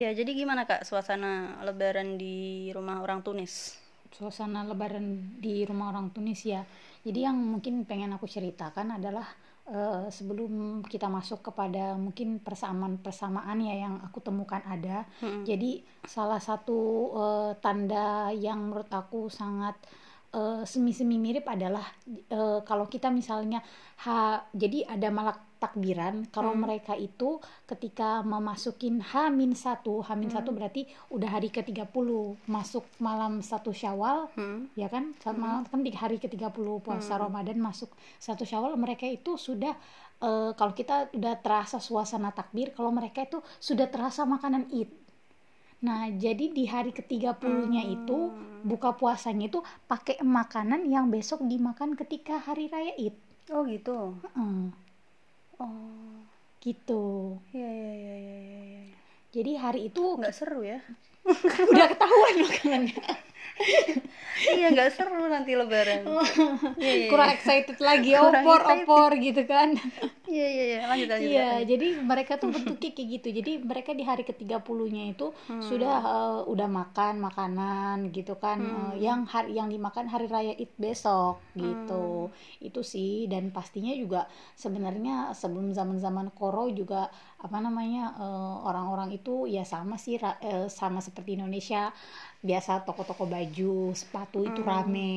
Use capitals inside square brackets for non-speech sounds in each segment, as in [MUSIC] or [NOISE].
Ya, jadi gimana Kak suasana lebaran di rumah orang Tunis? suasana lebaran di rumah orang Tunisia. Jadi yang mungkin pengen aku ceritakan adalah eh, sebelum kita masuk kepada mungkin persamaan-persamaan ya yang aku temukan ada. Hmm. Jadi salah satu eh, tanda yang menurut aku sangat eh, semi-semi mirip adalah eh, kalau kita misalnya ha jadi ada malak takbiran kalau Hmm. mereka itu ketika memasukin H-1 H-1 Hmm. berarti udah hari ke-30 masuk malam satu Syawal Hmm. ya kan saat Hmm. malam kan di hari ke-30 puasa Hmm. Ramadan masuk satu Syawal mereka itu sudah eh, kalau kita udah terasa suasana takbir kalau mereka itu sudah terasa makanan Id nah jadi di hari ke-30-nya itu Hmm. buka puasanya itu pakai makanan yang besok dimakan ketika hari raya Id Oh gitu. Heeh, Oh. gitu Iya iya iya iya iya. iya. jadi hari itu Nggak seru ya? [LAUGHS] udah ketahuan makanannya [LAUGHS] iya nggak seru nanti lebaran. Iya iya. kurang excited [LAUGHS] lagi Kurang opor excited. opor gitu kan [LAUGHS] Iya iya iya. Lanjut lanjut. Iya, jadi mereka tuh bentuknya kayak gitu. Jadi mereka di hari ke-30-nya itu Hmm. sudah eh, udah makan makanan gitu kan Hmm. Eh, yang hari yang dimakan hari raya Id besok gitu. Hmm. Itu sih dan pastinya juga sebenarnya sebelum zaman-zaman koro juga apa namanya eh, orang-orang itu ya sama sih eh, sama seperti Indonesia biasa toko-toko baju, sepatu itu Hmm. rame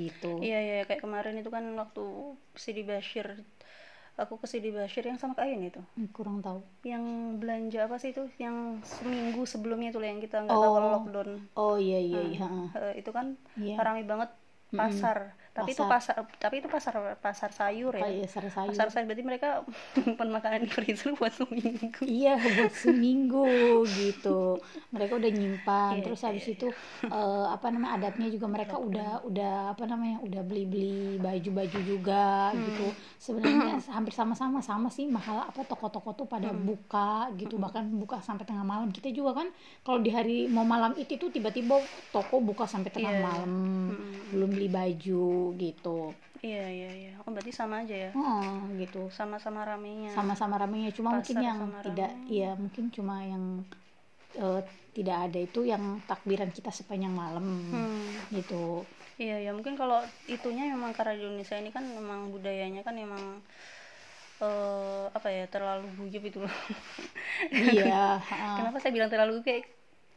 gitu. Iya iya kayak kemarin itu kan waktu Sidi Bashir aku ke Sidi Bashir yang sama Kak Ain itu Hmm, Kurang tahu. yang belanja apa sih itu yang seminggu sebelumnya itu yang kita nggak tahu Oh. lockdown Oh iya iya Nah, iya. eh, itu kan Iya. ramai banget pasar tapi itu Pasar. pasar tapi itu pasar pasar sayur ya Kayak sayur sayur. pasar sayur berarti mereka [LAUGHS] menyimpan makanan di freezer buat seminggu Iya buat [LAUGHS] seminggu gitu. Mereka udah nyimpan. Iya, Terus iya, habis itu eh, apa namanya adatnya juga mereka udah udah apa namanya udah beli beli baju baju juga Hmm. gitu. Sebenarnya hampir sama-sama sama sih mahal apa toko-toko tuh pada Hmm. buka gitu bahkan buka sampai tengah malam. Kita juga kan kalau di hari mau malam itu tuh tiba-tiba toko buka sampai tengah Iya. malam Mm-mm. belum beli baju gitu. iya iya iya oh berarti sama aja ya Oh gitu. sama-sama ramenya sama-sama ramenya cuma mungkin Pasar yang sama tidak iya mungkin cuma yang eh, tidak ada itu yang takbiran kita sepanjang malam Hmm. gitu Iya ya mungkin kalau itunya memang karena di Indonesia ini kan memang budayanya kan memang eh apa ya terlalu guyup itu loh. iya. [LAUGHS] Kenapa saya bilang terlalu kayak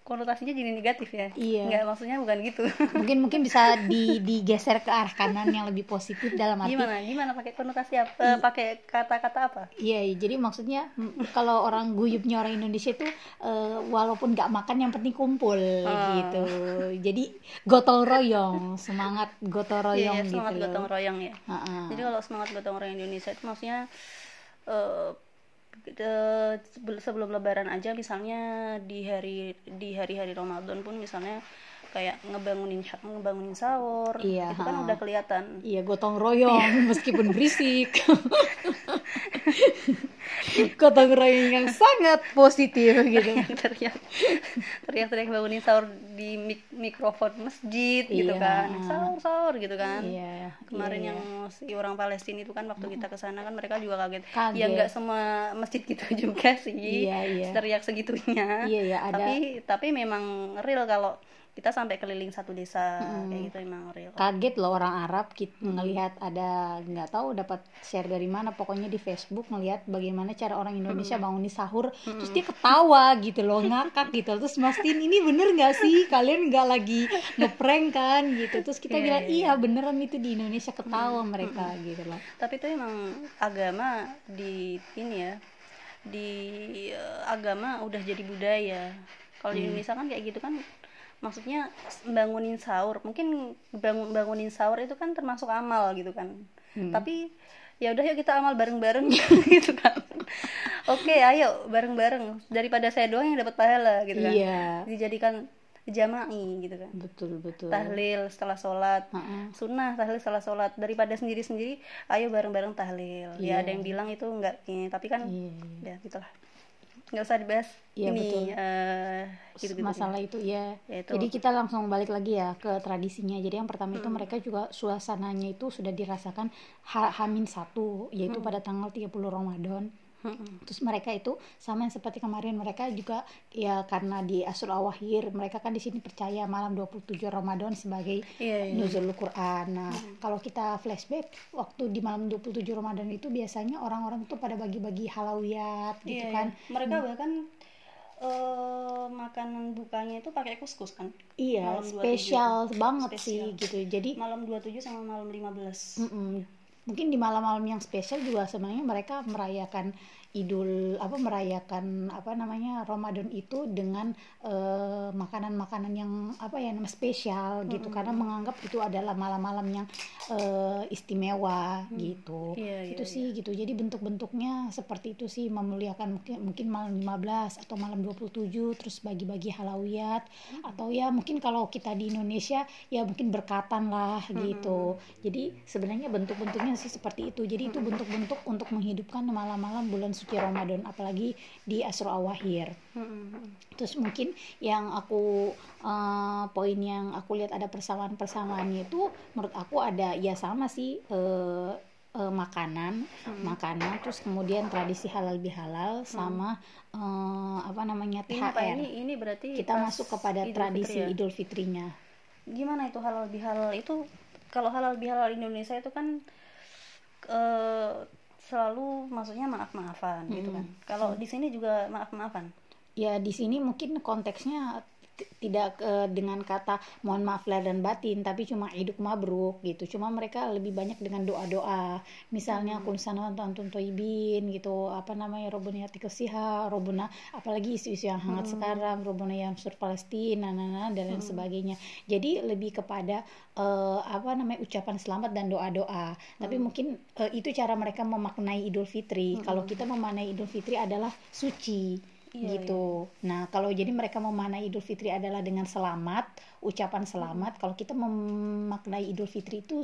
konotasinya jadi negatif ya? Iya. Nggak maksudnya bukan gitu. mungkin mungkin bisa di, digeser ke arah kanan yang lebih positif dalam arti gimana? Gimana pakai konotasi apa? Eh, pakai kata-kata apa? Iya, iya. jadi maksudnya kalau orang guyupnya orang Indonesia itu eh, walaupun nggak makan yang penting kumpul Oh. gitu. Jadi gotong royong, semangat gotong Iya, royong iya, gitu. semangat gotong royong ya. Ha-ha. Jadi kalau semangat gotong royong Indonesia itu maksudnya sebel- sebelum lebaran aja misalnya di hari di hari-hari Ramadan pun misalnya kayak ngebangunin ngebangunin sahur Iya, itu kan ha. udah kelihatan Iya gotong royong meskipun berisik. [LAUGHS] gotong royong yang sangat positif gitu. teriak teriak-teriak bangunin sahur di mik- mikrofon masjid gitu Iya. kan sahur sahur gitu kan Iya. kemarin iya, yang si orang Palestina itu kan waktu kita ke sana kan mereka juga kaget. Kaget. Ya nggak semua masjid gitu [LAUGHS] juga sih. Iya, iya. Teriak segitunya. Iya, iya, ada. Tapi tapi memang real kalau kita sampai keliling satu desa Mm-mm. kayak gitu memang real. kaget loh orang Arab kita ngelihat ada nggak tahu dapat share dari mana. Pokoknya di Facebook ngelihat bagaimana cara orang Indonesia bangunin sahur terus dia ketawa gitu loh ngakak gitu terus mastiin ini bener nggak sih? Kalian nggak lagi ngeprank kan? gitu. Terus kita Iya, bilang iya, iya beneran itu di Indonesia ketawa mereka gitu loh. Tapi itu emang agama di ini ya di eh, agama udah jadi budaya. Kalau di Hmm. Indonesia kan kayak gitu kan maksudnya bangunin sahur. Mungkin bangun bangunin sahur itu kan termasuk amal gitu kan. Hmm. tapi ya udah yuk kita amal bareng-bareng [LAUGHS] gitu kan. Oke ayo bareng-bareng. Daripada saya doang yang dapat pahala gitu kan. Iya. Dijadikan jama'i gitu kan. Betul betul. Tahlil setelah sholat. Ha-ha. sunnah tahlil setelah sholat. Daripada sendiri-sendiri ayo bareng-bareng tahlil. Iya. ya ada yang bilang itu enggak ini tapi kan Iya, ya iya. gitulah nggak usah dibahas Iya, ini betul. eh, gitu-gitu masalah itu ya. Ya, itu. Jadi kita langsung balik lagi ya ke tradisinya. Jadi yang pertama Hmm. itu mereka juga suasananya itu sudah dirasakan ha Hamin satu yaitu Hmm. pada tanggal 30 Ramadan. Mm-mm. terus mereka itu sama yang seperti kemarin mereka juga ya karena di Asur Awahir mereka kan di sini percaya malam 27 Ramadan sebagai Iya, iya. nuzul Quran. Nah, kalau kita flashback waktu di malam 27 Ramadan itu biasanya orang-orang tuh pada bagi-bagi halawiyat gitu Iya, kan. iya. mereka bahkan eh, makanan bukanya itu pakai kuskus kan Iya, Malam 27 spesial itu. banget Spesial. sih gitu. Jadi malam 27 sama malam 15 mm-mm. Mungkin di malam-malam yang spesial juga sebenarnya mereka merayakan Idul apa merayakan apa namanya Ramadan itu dengan eh, makanan-makanan yang apa ya nama spesial gitu. Karena menganggap itu adalah malam-malam yang eh, istimewa gitu. Iya, itu iya, sih gitu. Jadi bentuk-bentuknya seperti itu sih. Memuliakan mungkin mungkin malam 15 atau malam 27 terus bagi-bagi halawiyat atau ya mungkin kalau kita di Indonesia ya mungkin berkatan lah gitu. Jadi sebenarnya bentuk-bentuknya sih seperti itu. Jadi itu bentuk-bentuk untuk menghidupkan malam-malam bulan suci Ramadan apalagi di Asro Awahir. Mm-mm. Terus mungkin yang aku eh, poin yang aku lihat ada persamaan-persamaannya itu menurut aku ada ya sama sih eh, makanan, makanan terus kemudian tradisi halal bihalal sama eh, apa namanya ini apa THR. ini ini berarti Kita masuk kepada Idul tradisi Fitri ya? Idul Fitrinya. gimana itu halal bihalal itu kalau halal bihalal Indonesia itu kan eh, selalu maksudnya maaf maafan gitu kan. Kalau di sini juga maaf maafan ya di sini mungkin konteksnya tidak eh, dengan kata mohon maaf lahir dan batin tapi cuma hidup mabruk gitu. Cuma mereka lebih banyak dengan doa doa misalnya kul sana antun toibin gitu. Apa namanya robuna yati kesiha robuna apalagi isu-isu yang hangat sekarang robuna yang sur Palestina nah, nah, dan lain sebagainya. Jadi lebih kepada eh, apa namanya ucapan selamat dan doa doa tapi mungkin eh, itu cara mereka memaknai Idul Fitri. Kalau kita memaknai Idul Fitri adalah suci Iya, gitu. Nah, kalau jadi mereka memaknai Idul Fitri adalah dengan selamat, ucapan selamat. Kalau kita memaknai Idul Fitri itu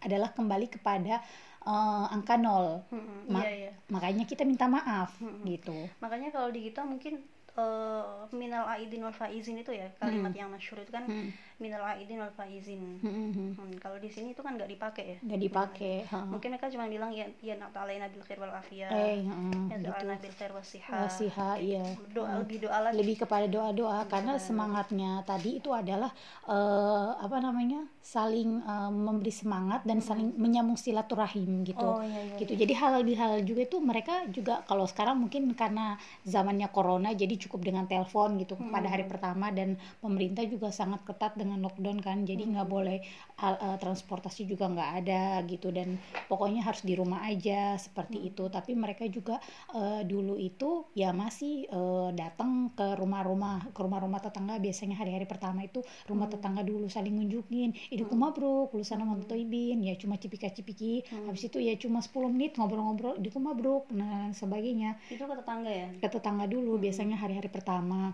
adalah kembali kepada eh, angka nol. Mm-mm, Ma- iya iya Makanya kita minta maaf gitu. makanya kalau di kita mungkin eh, minal aidin wal faizin itu ya kalimat yang masyhur itu kan Mm. Minal aidin wal faizin. Mm-mm. Hmm, kalau di sini itu kan nggak dipakai ya? Nggak dipakai. ha. mungkin mereka cuma bilang ya ya natalaina bil khair wal afiyah. Eh, heeh, ya gitu. doa bil khair wasiha Wasiha, iya. doa lebih doa lagi. Lebih kepada doa-doa karena semangatnya tadi itu adalah eh, apa namanya saling eh, memberi semangat dan saling menyambung silaturahim gitu. Oh, iya, iya, gitu. jadi halal bihalal juga itu mereka juga kalau sekarang mungkin karena zamannya corona jadi cukup dengan telepon gitu pada hari pertama dan pemerintah juga sangat ketat dengan lockdown kan jadi nggak boleh al- eh, transportasi juga nggak ada gitu dan pokoknya harus di rumah aja seperti itu. Tapi mereka juga eh, dulu itu ya masih eh, datang ke rumah-rumah ke rumah-rumah tetangga. Biasanya hari-hari pertama itu rumah tetangga dulu saling nunjukin iduk mabruk lulusan mm. toibin ya cuma cipika-cipiki. Habis itu ya cuma 10 menit ngobrol-ngobrol iduk mabruk nah sebagainya. Itu ke tetangga ya? Ke tetangga dulu biasanya hari-hari pertama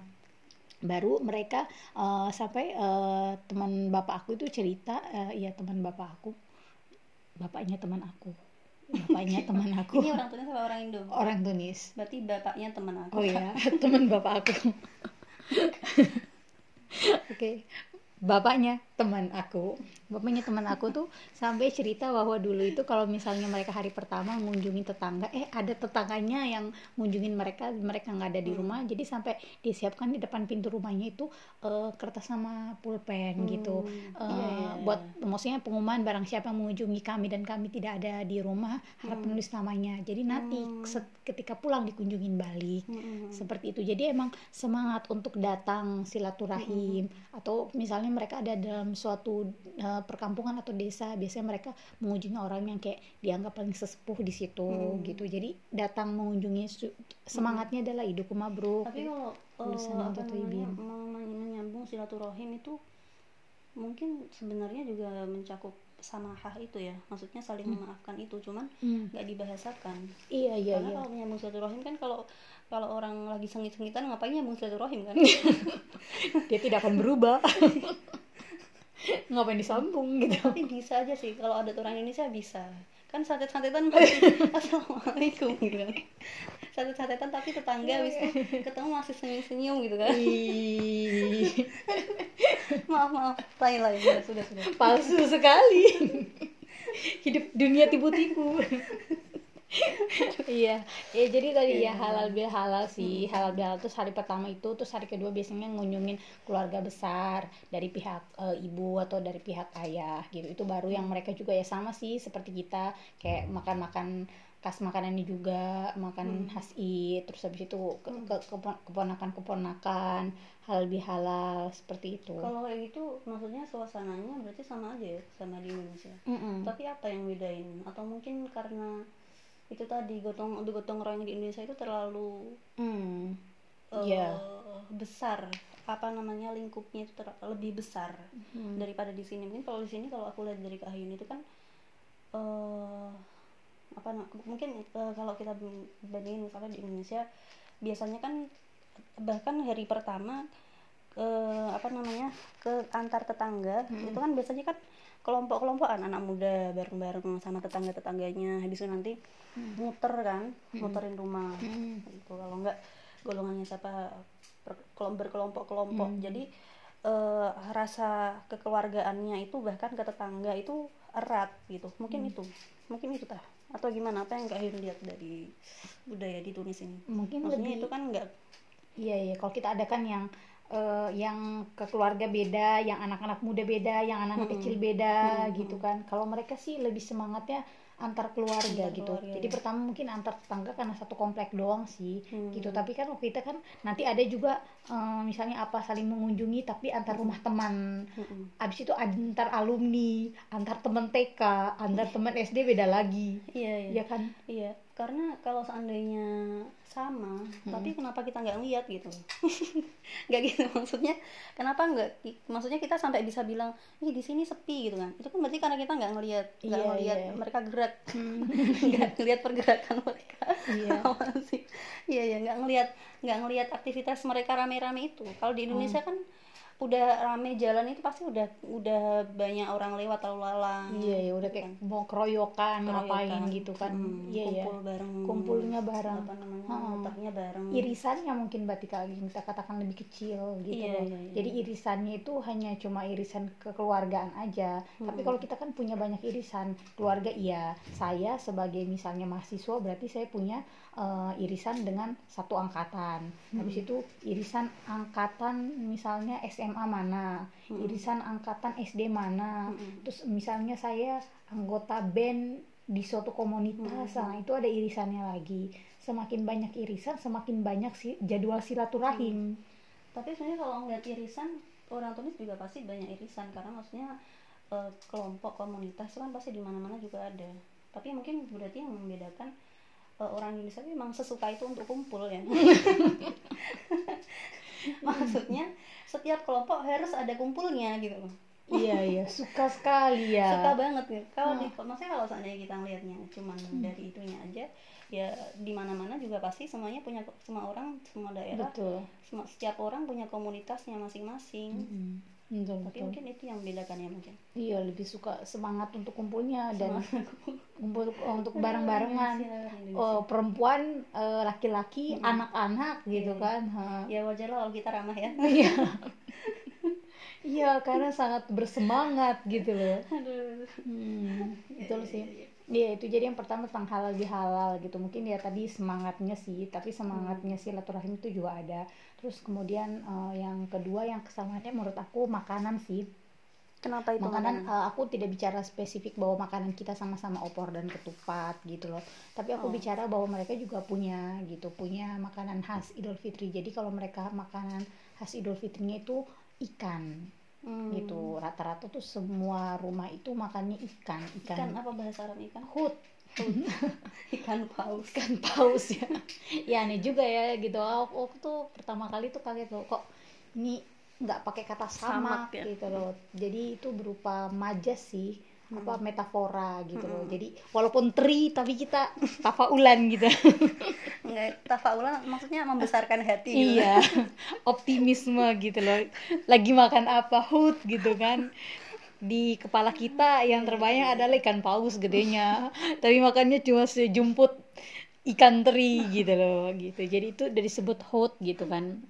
baru mereka eh, sampai eh, teman bapak aku itu cerita eh, ya teman bapak aku. Bapaknya teman aku. Bapaknya [LAUGHS] teman aku. Ini orang tuanya sama orang Indo? Orang Tunis. Berarti bapaknya teman aku. Oh ya [LAUGHS] teman bapak aku. [LAUGHS] Oke. Bapaknya teman aku. Bapaknya teman aku tuh sampai cerita bahwa dulu itu kalau misalnya mereka hari pertama mengunjungi tetangga eh ada tetangganya yang mengunjungin mereka mereka nggak ada di rumah jadi sampai disiapkan di depan pintu rumahnya itu eh, kertas sama pulpen gitu. Eh, iya, iya. buat maksudnya pengumuman barang siapa yang mengunjungi kami dan kami tidak ada di rumah harap menulis namanya. Jadi nanti set- ketika pulang dikunjungin balik. Mm-mm. seperti itu. Jadi emang semangat untuk datang silaturahim atau misalnya mereka ada dalam suatu uh, perkampungan atau desa biasanya mereka mengunjungi orang yang kayak dianggap paling sesepuh di situ gitu. Jadi datang mengunjungi semangatnya adalah hidup mabruk tapi kalau eh, Tulisan apa namanya menyambung silaturahim itu mungkin sebenarnya juga mencakup samahah itu ya. Maksudnya saling memaafkan itu cuman Hmm, nggak dibahasakan. Iya iya karena iya. kalau menyambung silaturahim kan kalau kalau orang lagi sengit-sengitan ngapain nyambung silaturahim kan? [LAUGHS] Dia tidak akan berubah [LAUGHS] [LAUGHS] ngapain disambung gitu? Tapi bisa aja sih kalau ada orang Indonesia bisa. Kan santet-santetan [LAUGHS] masih assalamualaikum gitu kan. Santet-santetan tapi tetangga habis itu ketemu masih senyum-senyum gitu kan. Ih, [LAUGHS] maaf maaf. Lain lain. Sudah sudah sudah. Palsu sekali. Hidup dunia tipu-tipu iya. Ya jadi tadi ya halal bil halal sih halal bil halal terus hari pertama itu terus hari kedua biasanya ngunjungin keluarga besar dari pihak eh, ibu atau dari pihak ayah gitu. Itu baru yang mereka juga ya sama sih seperti kita. Kayak makan makan khas makanannya juga makan khas id terus habis itu ke, ke, kepo- keponakan keponakan halal bihalal seperti itu. Kalau kayak gitu maksudnya suasananya berarti sama aja ya sama di Indonesia? Mm-mm. tapi apa yang bedain? Atau mungkin karena itu tadi gotong gotong royong di Indonesia itu terlalu Hmm. Iya. besar apa namanya lingkupnya itu ter- lebih besar Hmm. daripada di sini mungkin kalau di sini kalau aku lihat dari Kahiyun itu kan eh apa mungkin eh, kalau kita bandingin misalnya di Indonesia biasanya kan bahkan hari pertama eh, apa namanya ke antar tetangga itu kan biasanya kan kelompok-kelompokan anak muda bareng-bareng sama tetangga-tetangganya. Habis itu nanti muter kan muterin rumah. Mm. gitu. Kalau enggak golongannya siapa? Berkelompok-kelompok. Jadi eh, rasa kekeluargaannya itu bahkan ke tetangga itu erat gitu. Mungkin itu. Mungkin itu tah. Atau gimana? Apa yang kak Hyun lihat dari budaya di Tunis ini? Mungkin maksudnya lebih itu kan enggak Iya iya. Kalau kita ada kan yang eh, yang ke keluarga beda, yang anak-anak muda beda, yang anak-anak kecil beda gitu kan. Kalau mereka sih lebih semangatnya antar keluarga Antar gitu. keluarga, Jadi ya. pertama mungkin antar tetangga karena satu komplek doang sih Hmm. gitu. Tapi kan waktu kita kan nanti ada juga eh, misalnya apa saling mengunjungi tapi antar rumah teman. Mm-mm. Abis itu antar alumni, antar teman TK, antar teman SD beda lagi. iya iya Iya kan? Iya, karena kalau seandainya sama, tapi kenapa kita nggak ngeliat gitu? [LAUGHS] nggak gitu maksudnya. Kenapa nggak? Maksudnya kita sampai bisa bilang, ih di sini sepi gitu kan? Itu kan berarti karena kita nggak ngeliat, nggak Iya, ngeliat iya. mereka gerak, [LAUGHS] nggak ngeliat pergerakan mereka. Iya. [LAUGHS] Sih? Iya ya, nggak ngeliat, nggak ngeliat aktivitas mereka rame-rame itu. Kalau di Indonesia kan udah rame jalan itu pasti udah udah banyak orang lewat lalu lalang. Iya ya udah kayak mau keroyokan, ngapain Keroyokan. gitu kan. Hmm, Iya ya. kumpul bareng Kumpulnya bareng. Heeh. muternya bareng irisannya mungkin berarti kali kita katakan lebih kecil gitu Iya, loh. iya. Jadi irisannya itu hanya cuma irisan kekeluargaan aja. Tapi kalau kita kan punya banyak irisan keluarga iya. Saya sebagai misalnya mahasiswa berarti saya punya eh, irisan dengan satu angkatan. Habis itu irisan angkatan misalnya SMA mana, irisan angkatan SD mana. Terus misalnya saya anggota band di suatu komunitas, nah itu ada irisannya lagi. Semakin banyak irisan, semakin banyak sih jadwal silaturahim. tapi sebenarnya kalau ngeliat irisan orang Tunis juga pasti banyak irisan. Karena maksudnya eh, kelompok komunitas itu kan pasti di mana-mana juga ada. Tapi mungkin berarti yang membedakan eh, orang Indonesia itu memang sesuka itu untuk kumpul ya. [LAUGHS] [LAUGHS] Maksudnya setiap kelompok harus ada kumpulnya gitu. loh iya iya, [LAUGHS] suka sekali ya. suka banget gitu kalau di maksudnya kalau seandainya kita ngelihatnya cuman dari itunya aja ya di mana mana juga pasti semuanya punya semua orang semua daerah Betul. semua setiap orang punya komunitasnya masing-masing Mm, Betul, tapi betul. mungkin itu yang membedakan ya mungkin Iya, lebih suka semangat untuk kumpulnya dan kumpul untuk bareng-barengan. Oh, perempuan, eh, laki-laki, anak-anak gitu kan. Ha. ya wajar lah kalau kita ramah ya [LAUGHS] Iya. Iya, karena sangat bersemangat gitu loh. aduh. Hmm, betul sih. Iya itu jadi yang pertama tentang halal bihalal gitu. Mungkin ya tadi semangatnya sih tapi semangatnya silaturahim itu juga ada. Terus kemudian eh, yang kedua yang kesamaannya menurut aku makanan sih. Kenapa itu makanan eh, aku tidak bicara spesifik bahwa makanan kita sama-sama opor dan ketupat gitu loh. Tapi aku bicara bahwa mereka juga punya gitu punya makanan khas Idul Fitri. Jadi kalau mereka makanan khas Idul Fitrinya itu ikan. Hmm. Rata-rata tuh semua rumah itu makannya ikan ikan ikan, apa bahasa Arab ikan? Hut. [LAUGHS] Ikan paus. Ikan paus ya. Ya aneh juga ya gitu. Aku, aku tuh pertama kali tuh kaget loh kok ini nggak pakai kata sama Samak ya. gitu loh. Jadi itu berupa majas sih Hmm. apa metafora gitu loh. Jadi walaupun tri tapi kita tafaulan gitu. [LAUGHS] Enggak, tafaulan maksudnya membesarkan hati gitu. iya optimisme gitu loh. Lagi makan apa hut gitu kan. Di kepala kita yang terbayang adalah ikan paus gedenya. Tapi makannya cuma sejumput ikan teri gitu loh gitu. Jadi itu dari sebut hut gitu kan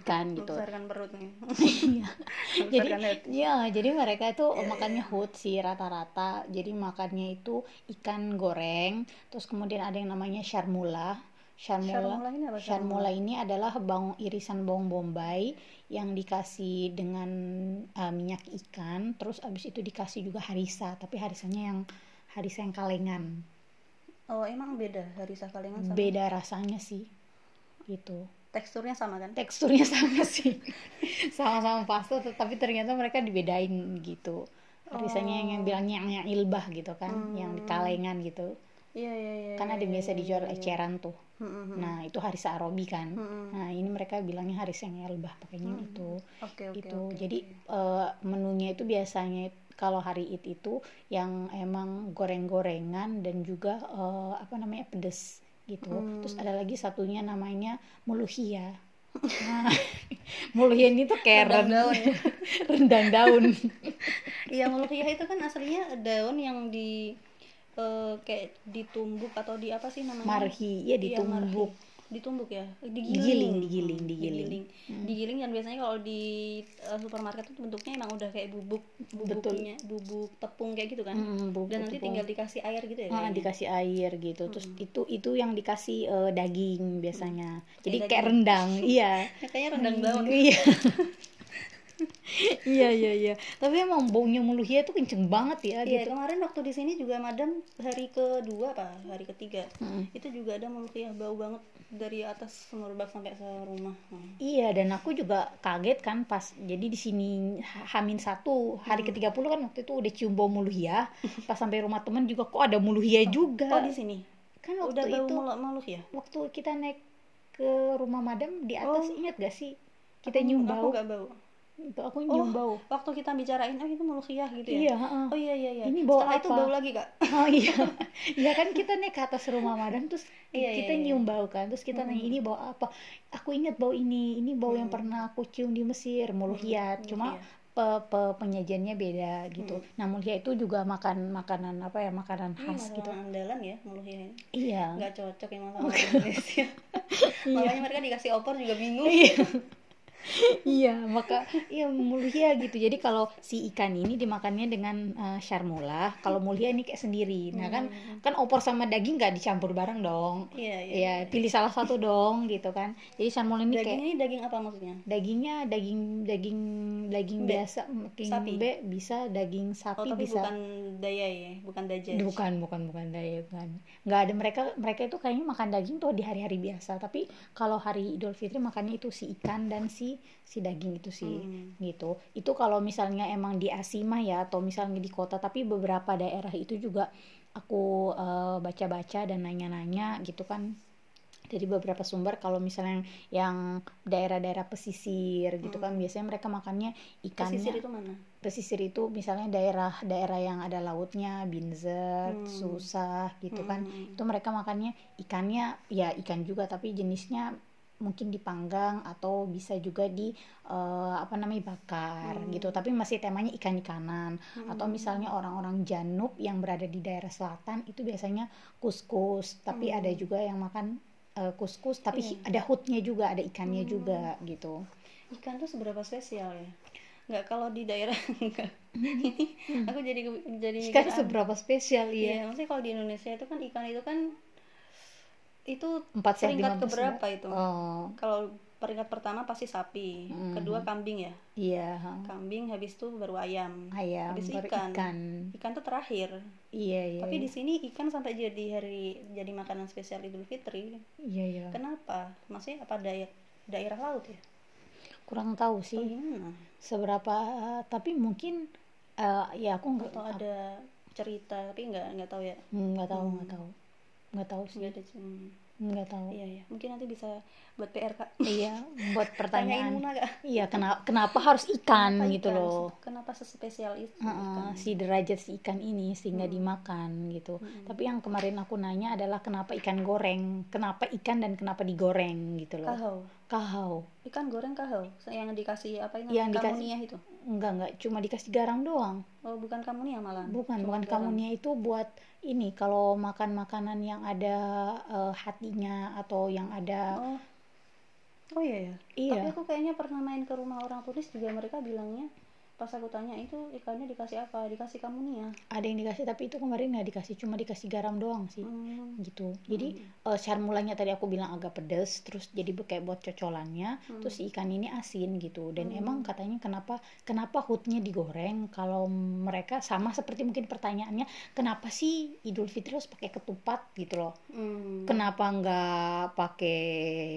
ikan gitu. Membesarkan perutnya. Iya. [LAUGHS] jadi ya jadi mereka itu makannya hut sih rata-rata. Jadi makannya itu ikan goreng terus kemudian ada yang namanya sharmula. Sharmula sharmula ini apa sharmula? ini adalah bawang irisan bawang bombay yang dikasih dengan uh, minyak ikan terus abis itu dikasih juga harisa tapi harisanya yang harisa yang kalengan. Oh emang beda harisa kalengan sama? Beda rasanya sih gitu teksturnya sama kan? Teksturnya sama sih. Sama-sama pasta tetapi ternyata mereka dibedain gitu. Harisanya yang, yang bilangnya yang, yang ilbah gitu kan yang di kalengan gitu. Iya iya iya kan ada iya, biasa iya, dijual iya. eceran tuh. Hmm, hmm, hmm. nah itu harisa arobi kan. Hmm, nah ini mereka bilangnya haris yang ilbah pakainya itu oke oke itu oke, jadi oke. eh, menunya itu biasanya kalau hari it itu yang emang goreng-gorengan dan juga eh, apa namanya pedes gitu Hmm. terus ada lagi satunya namanya muluhia [LAUGHS] nah, muluhia ini tuh kayak Rendang ren- daun ya. [LAUGHS] rendang daun [LAUGHS] Iya mulukhiyah itu kan aslinya daun yang di eh, kayak ditumbuk atau di apa sih namanya? marhi ya ditumbuk marhi. Ditumbuk ya, Digiling, digiling, digiling, Hmm, digiling. digiling dan biasanya kalau di eh, supermarket itu bentuknya emang udah kayak bubuk, Betul. bubuknya, bubuk tepung kayak gitu kan. Mm, bubuk dan nanti tepung. tinggal dikasih air gitu ya. Ah, kayaknya. dikasih air gitu terus itu itu yang dikasih eh, daging biasanya jadi Kayak kayak rendang [LAUGHS] iya Ya, kayaknya rendang daun. iya [LAUGHS] iya iya iya tapi emang baunya muluhia tuh kenceng banget ya Iya gitu kemarin waktu di sini juga madam hari kedua apa hari ketiga Mm. itu juga ada mulukhiyah bau banget dari atas semerbak sampai ke rumah. Hmm. Iya dan aku juga kaget kan pas jadi di sini ha- Hamin satu hari ke 30 kan waktu itu udah cium bau muluhia [LAUGHS] pas sampai rumah temen juga kok ada muluhia juga Oh di sini kan waktu udah bau itu muluk ya? waktu kita naik ke rumah madam di atas Oh. ingat gak sih kita Aku- nyium aku bau nggak bau. Itu aku nyium Oh. bau Waktu kita bicarain oh itu mulukhiyah gitu ya? iya heeh. Oh iya iya iya. Ini bau Setelah itu apa? bau lagi kak. Oh iya, [LAUGHS] ya kan kita naik ke atas rumah madam terus Iya, kita iya, iya. nyium bau kan, terus kita nanya ini bau apa? Aku ingat bau ini, ini bau yang Hmm. pernah aku cium di Mesir, muluhiyat. Cuma muluhiyat. pe- pe- penyajiannya beda gitu. Hmm. Nah muluhiyat itu juga makan makanan apa ya makanan Ini khas gitu. makanan andalan ya mulukhiyah ini. Iya. Nggak cocok yang orang Indonesia. Makanya mereka dikasih opor juga bingung. Iya. [LAUGHS] iya, maka iya muluhia gitu. Jadi kalau si ikan ini dimakannya dengan eh, syarmula, kalau mulia ini kayak sendiri. Nah kan kan opor sama daging nggak dicampur bareng dong. Iya iya. Ya, pilih salah satu dong gitu kan. Jadi syarmula ini Daging kayak ini daging apa maksudnya? dagingnya daging daging daging Be. biasa, daging Sapi. be bisa, daging Oh sapi tapi bisa. bukan daya ya, bukan dajaj. bukan bukan bukan daya bukan nggak ada mereka mereka itu kayaknya makan daging tuh di hari-hari biasa tapi kalau hari Idul Fitri makannya itu si ikan dan si si daging itu sih Hmm. gitu itu kalau misalnya emang di Asimah ya atau misalnya di kota tapi beberapa daerah itu juga aku eh, baca-baca dan nanya-nanya gitu kan dari beberapa sumber kalau misalnya yang daerah-daerah pesisir gitu kan biasanya mereka makannya ikannya Pesisir itu mana? pesisir itu misalnya daerah-daerah yang ada lautnya Binzer, Hmm. Susah gitu kan. Hmm. Itu mereka makannya ikannya ya ikan juga tapi jenisnya mungkin dipanggang atau bisa juga di eh, apa namanya bakar Hmm. gitu. Tapi masih temanya ikan-ikanan. Atau misalnya orang-orang Janub yang berada di daerah selatan itu biasanya kuskus, tapi ada juga yang makan eh, kuskus tapi Hmm. Iya. ada hutnya juga, ada ikannya juga gitu. Ikan tuh seberapa spesial ya? Nggak kalau di daerah [LAUGHS] enggak. Ini aku jadi jadi Ikan seberapa spesial Iya, ya? maksudnya kalau di Indonesia itu kan ikan itu kan itu Empat peringkat keberapa itu? Oh, Kalau peringkat pertama pasti sapi, Mhm. kedua kambing ya. iya. Kambing habis itu baru ayam. Ayam, habis baru ikan. ikan. Ikan tuh terakhir. Iya, iya. Tapi di sini ikan sampai jadi hari jadi makanan spesial Idul Fitri. Iya, iya. Kenapa? Maksudnya apa daerah daerah laut ya? Kurang tahu Oh, sih gimana? seberapa tapi mungkin eh, ya aku nggak Atau ada cerita tapi nggak nggak tahu ya. nggak tahu nggak tahu nggak tahu sih Nggak ada. hmm. nggak tahu Iya ya. Mungkin nanti bisa buat PR kak. iya buat [LAUGHS] pertanyaan Muna kak. iya kenapa kenapa harus ikan Kenapa gitu ikan? loh Kenapa sespesial itu? Heeh, ikan? si derajat si ikan ini sehingga dimakan gitu. Tapi yang kemarin aku nanya adalah kenapa ikan goreng, kenapa ikan dan kenapa digoreng gitu loh. Kahau. Ikan goreng kahau. Yang dikasih apa ini? Yang dikasih- kamunia itu. Enggak enggak, cuma dikasih garam doang. Oh bukan kamunia malah. Bukan, Cuma bukan garam. kamunia itu buat ini kalau makan makanan yang ada eh, hatinya atau yang ada Oh oh iya ya Iya. tapi aku kayaknya pernah main ke rumah orang turis juga mereka bilangnya pas aku tanya itu ikannya dikasih apa? Dikasih kamunia ada yang dikasih tapi itu kemarin nggak dikasih cuma dikasih garam doang sih. Hmm. gitu. Jadi eh, secara mulanya tadi aku bilang agak pedes terus jadi kayak buat cocolannya terus si ikan ini asin gitu. Dan emang katanya kenapa kenapa hutnya digoreng? Kalau mereka sama seperti mungkin pertanyaannya kenapa sih Idul Fitri harus pakai ketupat gitu loh? Hmm. kenapa nggak pakai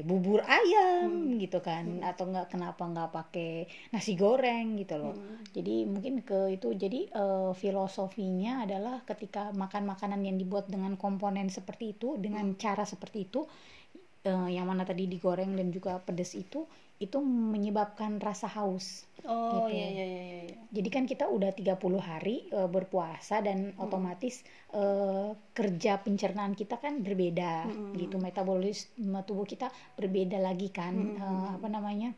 bubur ayam gitu kan? Atau nggak kenapa nggak pakai nasi goreng gitu loh jadi mungkin ke itu jadi eh, filosofinya adalah ketika makan makanan yang dibuat dengan komponen seperti itu dengan cara seperti itu eh, yang mana tadi digoreng dan juga pedes itu itu menyebabkan rasa haus. Oh Gitu. iya iya iya iya jadi kan kita udah 30 hari eh, berpuasa dan otomatis eh, kerja pencernaan kita kan berbeda gitu. Metabolisme tubuh kita berbeda lagi kan eh, apa namanya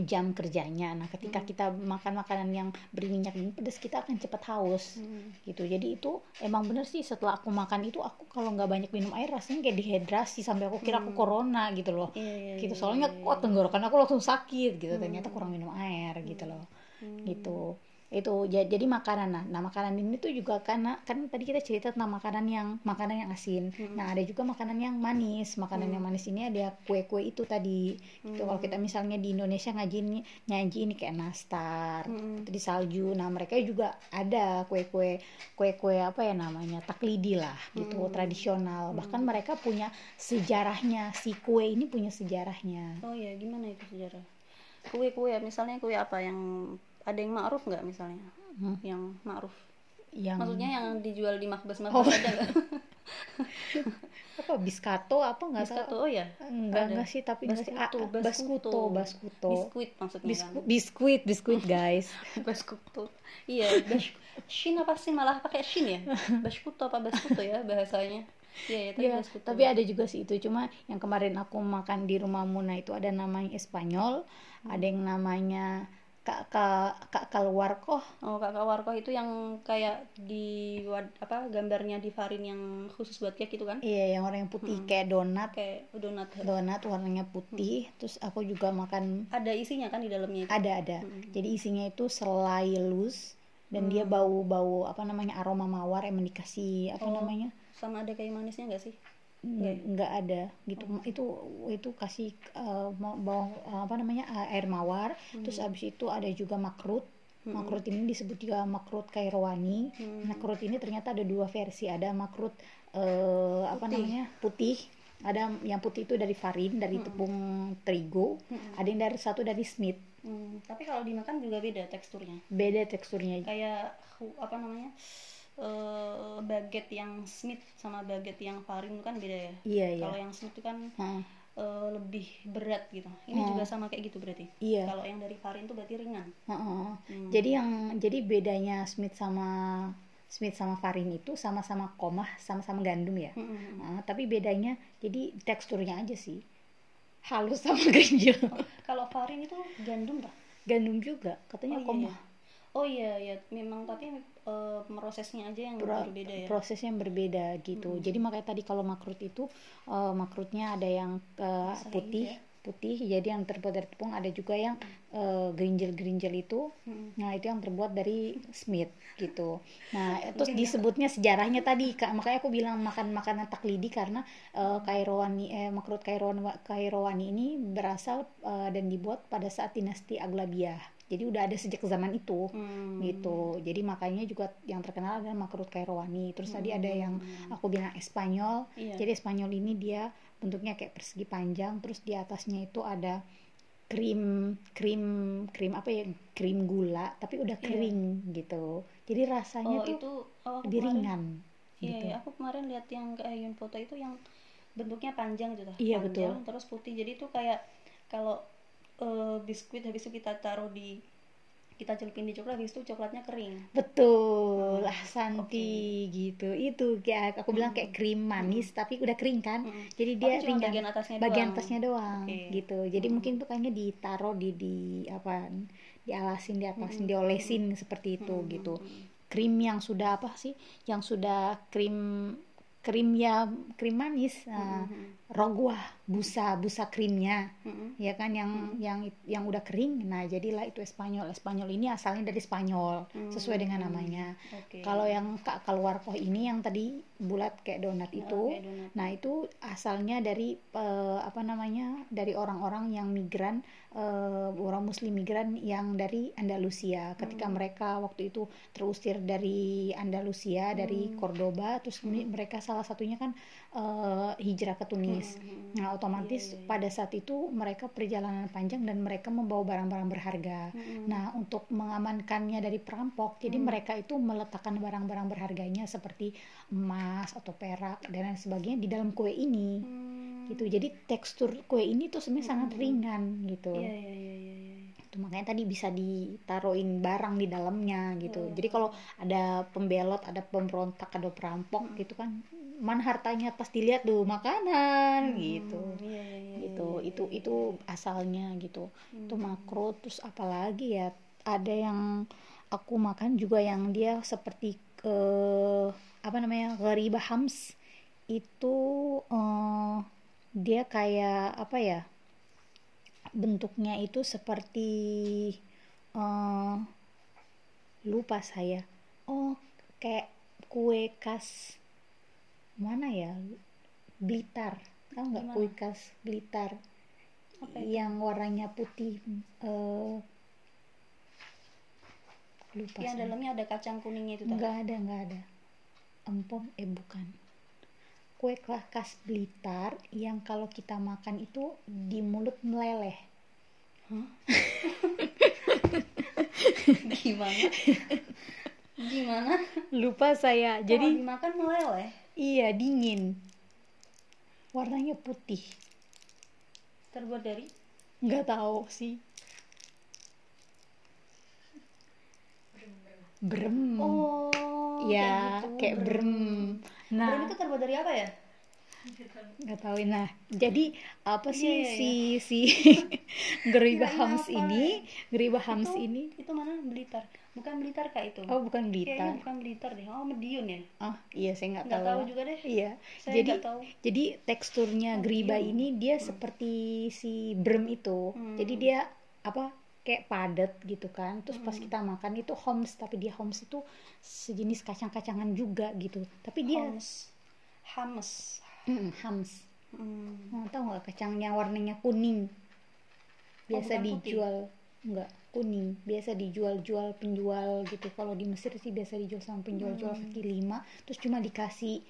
jam kerjanya. Nah, ketika kita makan makanan yang berminyak dan pedas, kita akan cepat haus. Gitu. Jadi itu emang bener sih setelah aku makan itu aku kalau nggak banyak minum air rasanya kayak dehidrasi sampai aku kira aku corona gitu loh. Iya, iya, gitu. iya, Soalnya kok tenggorokan aku langsung sakit gitu. Ternyata kurang minum air gitu loh. Gitu. Itu ja- jadi makanan nah, nah makanan ini tuh juga karena kan tadi kita cerita tentang makanan yang makanan yang asin. Nah, ada juga makanan yang manis. Makanan yang manis ini ada kue-kue itu tadi. Gitu. Kalau kita misalnya di Indonesia ngaji ini nyaji ini kayak nastar, di salju. Nah, mereka juga ada kue-kue kue-kue apa ya namanya? taklidi lah gitu, tradisional. Bahkan mereka punya sejarahnya. Si kue ini punya sejarahnya. oh iya gimana itu sejarah kue kue misalnya kue apa yang ada yang ma'ruf nggak misalnya Hmm. yang ma'ruf Yang maksudnya yang dijual di makbes Oh. makbes [LAUGHS] ada nggak apa biskato apa nggak tahu. Biskuit, oh ya Enggak, Ada. enggak sih, tapi enggak sih. Ah, Baskuto, ah, baskuto, baskuto. biskuit maksudnya Bisku- kan biskuit, biskuit, guys. [LAUGHS] baskuto iya bas shin apa sih malah pakai shin ya [LAUGHS] baskuto apa baskuto ya bahasanya iya ya tapi baskuto tapi ada juga sih itu. Cuma yang kemarin aku makan di rumah Muna itu ada namanya Espanyol, ada yang namanya Kak Kak Kak Kalwarko. Oh, kakak warko itu yang kayak di wad, apa gambarnya di farin yang khusus buat cake itu kan? Iya, yang orang yang putih kayak donat. Kayak donat. Donat warnanya putih. Terus aku juga makan Ada isinya kan di dalamnya itu. ada ada. Jadi isinya itu selai lus dan dia bau-bau apa namanya aroma mawar yang dikasih apa namanya? Sama ada kayu manisnya nggak sih? Nggak- nggak ada gitu. Itu itu kasih eh, ma- bawang eh, apa namanya eh, air mawar. Terus abis itu ada juga makrut. Makrut ini disebut juga makrut kairowani makrut ini ternyata ada dua versi. Ada makrut eh, apa namanya putih. Ada yang putih itu dari farin dari tepung terigu. Ada yang dari satu dari smith. Hmm, tapi kalau dimakan juga beda teksturnya. beda teksturnya. Kayak apa namanya? Eh baget yang Smith sama baget yang farin kan beda ya. iya iya Kalau yang Smith itu kan Heeh. eh, lebih berat gitu. Ini juga sama kayak gitu berarti. iya Kalau yang dari farin itu berarti ringan. Heeh. Hmm. Jadi yang jadi bedanya Smith sama Smith sama Farin itu sama-sama komah, sama-sama gandum ya. Mm-mm. Nah, tapi bedanya jadi teksturnya aja sih. Halus sama [LAUGHS] gerinjil. Kalau farin itu gandum tak? gandum juga katanya Oh iya, komah. iya. Oh iya ya, memang tapi eh, prosesnya aja yang Pro- berbeda ya. prosesnya yang berbeda gitu. Jadi makanya tadi kalau makrut itu eh, makrutnya ada yang Basah putih, ya. putih jadi yang terbuat dari tepung, ada juga yang eh, gerinjel-gerinjel itu. Mm. Nah, itu yang terbuat dari Smith gitu. Nah, [LAUGHS] terus disebutnya sejarahnya tadi Kak, makanya aku bilang makan makanan taklidi karena eh, Kairouani eh makrut Kairouani Kairouani ini berasal eh, dan dibuat pada saat dinasti Aglabiah. Jadi udah ada sejak zaman itu Hmm. gitu. Jadi makanya juga yang terkenal adalah makrut Kairouani. Terus tadi ada yang Hmm. aku bilang Espanyol. Iya. Jadi Espanyol ini dia bentuknya kayak persegi panjang, terus di atasnya itu ada krim krim krim apa ya krim gula tapi udah kering gitu jadi rasanya Iya. Oh tuh itu oh, lebih kemarin- ringan Iya, gitu. iya, aku kemarin lihat yang ke Ayun foto itu yang bentuknya panjang gitu, Iya, panjang betul. terus putih. Jadi itu kayak kalau eh, biskuit habis itu kita taruh di kita celupin di coklat habis itu coklatnya kering. betul lah Santi gitu. Itu kayak aku bilang Hmm. kayak krim manis tapi udah kering kan? Mm. jadi dia ringan bagian atasnya bagian doang. atasnya doang Oke. gitu. Jadi mungkin tuh kayaknya ditaruh di di apa dialasin di atas diolesin seperti itu gitu. krim yang sudah apa sih? Yang sudah krim krim ya krim manis nah, rogwah busa busa krimnya Mm-mm. ya kan yang yang yang udah kering. Nah jadilah itu Espanyol. Espanyol ini asalnya dari Spanyol sesuai dengan namanya. Oke. kalau yang kak keluar koh ini yang tadi bulat kayak donat itu kayak donat. nah itu asalnya dari eh, apa namanya dari orang-orang yang migran eh, orang Muslim migran yang dari Andalusia. Ketika mereka waktu itu terusir dari Andalusia dari Cordoba terus mi- mereka salah satunya kan eh, hijrah ke Tunis Hmm. nah otomatis pada saat itu mereka perjalanan panjang dan mereka membawa barang-barang berharga Hmm. nah untuk mengamankannya dari perampok jadi mereka itu meletakkan barang-barang berharganya seperti emas atau perak dan lain sebagainya di dalam kue ini Hmm. gitu jadi tekstur kue ini tuh sebenarnya sangat ringan gitu Iya iya iya iya. iya. Itu makanya tadi bisa ditaruhin barang di dalamnya gitu Hmm. jadi kalau ada pembelot ada pemberontak ada perampok gitu kan mana hartanya pas dilihat tuh makanan gitu. Hmm, Iya iya iya. gitu. itu itu asalnya gitu. Itu Hmm. makro terus apalagi ya ada yang aku makan juga yang dia seperti eh, apa namanya gharibah hams. Itu eh, dia kayak apa ya bentuknya itu seperti eh, lupa saya. Oh kayak kue khas mana ya Blitar tahu nggak kue khas Blitar itu? yang warnanya putih eh lupa Yang dalamnya ada kacang kuningnya itu. nggak ada nggak ada empom eh bukan kue khas Blitar yang kalau kita makan itu di mulut meleleh [LAUGHS] Gimana? Gimana? lupa saya jadi dimakan meleleh. Iya dingin. Warnanya putih. Terbuat dari? Nggak tahu sih. Brem. Oh. ya gitu, kayak brem. Nah. Brem itu terbuat dari apa ya? Nggak tahu nah jadi apa sih Iya, iya, si si [LAUGHS] Geriba Hams ini Geriba Hams ini Itu mana Blitar? Bukan Blitar kak itu. oh bukan Kayaknya Blitar bukan Blitar deh. Oh, Medion ya? oh iya saya nggak Nggak tahu tahu lah. juga deh. iya Saya jadi nggak tahu. jadi teksturnya Geriba iya. ini dia seperti si brem itu Hmm. jadi dia apa kayak padat gitu kan terus Hmm. pas kita makan itu homs tapi dia homs itu sejenis kacang-kacangan juga gitu tapi dia Hams. Hams. Mm, hams Hmm. Nah, tahu nggak kacang yang warnanya kuning biasa putih? dijual nggak kuning biasa dijual-jual penjual gitu kalau di Mesir sih biasa dijual sama penjual-jual Hmm. kaki lima terus cuma dikasih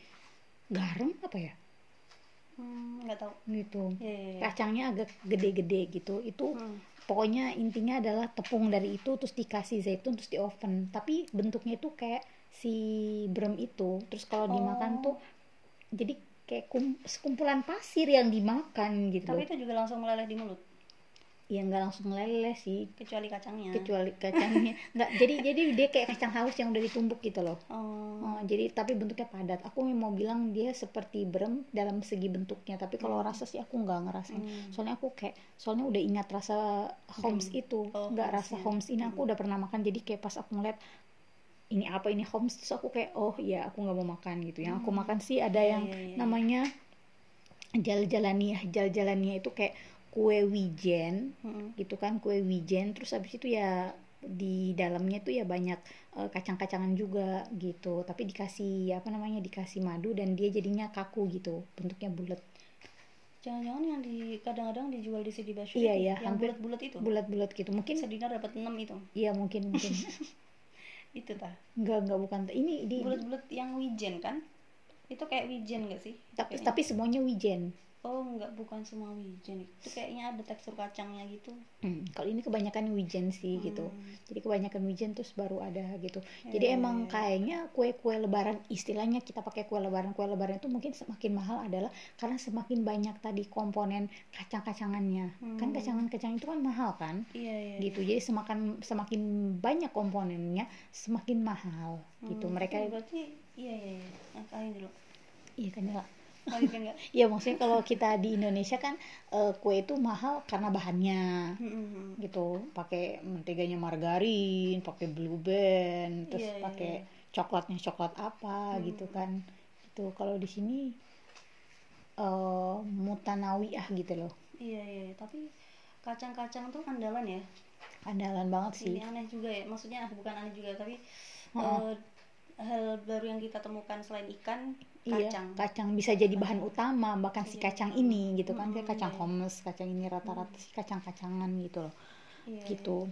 garam apa ya Hmm, nggak tahu. gitu Iya, iya, iya. kacangnya agak gede-gede gitu itu Hmm. pokoknya intinya adalah tepung dari itu terus dikasih zaitun terus di oven tapi bentuknya itu kayak si brem itu terus kalau dimakan Oh. tuh jadi kayak kum- sekumpulan pasir yang dimakan gitu Tapi itu juga langsung meleleh di mulut, ya nggak langsung meleleh sih. Kecuali kacangnya. kecuali kacangnya. [LAUGHS] Nggak jadi jadi dia kayak kacang halus yang udah ditumbuk gitu loh. Oh. Oh, jadi tapi bentuknya padat. Aku mau bilang dia seperti brem dalam segi bentuknya. Tapi kalau rasa sih aku nggak ngerasain. Hmm. soalnya aku kayak soalnya udah ingat rasa homes itu. Oh, nggak rasa ya. homes ini aku udah pernah makan. Jadi kayak pas aku ngeliat ini apa ini homes terus aku kayak oh ya aku nggak mau makan gitu yang aku makan sih ada yang iya, iya. namanya jal-jalania jal-jalania itu kayak kue wijen Hmm. gitu kan kue wijen terus habis itu ya di dalamnya tuh ya banyak eh, kacang-kacangan juga gitu tapi dikasih apa namanya dikasih madu dan dia jadinya kaku gitu bentuknya bulat Jangan-jangan yang di kadang-kadang dijual di City Basho Iya, iya, yang bulat-bulat itu. bulat-bulat gitu mungkin Sedinar dapat 6 itu. iya mungkin mungkin [LAUGHS] Itu tah. enggak enggak bukan ini di Bulat-bulat yang wijen kan? Itu kayak wijen gak sih? tapi Kayaknya. tapi semuanya wijen Oh, enggak bukan semua wijen. Itu kayaknya ada tekstur kacangnya gitu. Hmm, kalau ini kebanyakan wijen sih gitu Hmm. jadi kebanyakan wijen terus baru ada gitu jadi Iya, emang iya, iya. kayaknya kue-kue lebaran istilahnya kita pakai kue lebaran kue lebaran itu mungkin semakin mahal adalah karena semakin banyak tadi komponen kacang-kacangannya kan Hmm. kacangan-kacang itu kan mahal kan Iya, iya. gitu jadi semakin semakin banyak komponennya semakin mahal gitu Hmm, mereka itu berarti iya iya iya. Dulu. iya kan ya Enggak? [LAUGHS] ya maksudnya kalau kita di Indonesia kan eh, kue itu mahal karena bahannya. Hmm, gitu. Pakai menteganya margarin pakai blue band terus Iya, iya, pakai coklatnya coklat apa gitu kan. Itu kalau di sini eh, mutanawiyah gitu loh. Iya iya tapi kacang-kacang tuh andalan ya? Andalan banget sih. Ini aneh juga ya. Maksudnya bukan aneh juga tapi eh, hal baru yang kita temukan selain ikan Iya, kacang. kacang bisa jadi bahan utama bahkan si Iya. kacang ini gitu kan kayak kacang iya. hummus kacang ini rata-rata sih kacang-kacangan gitu loh. Iya, gitu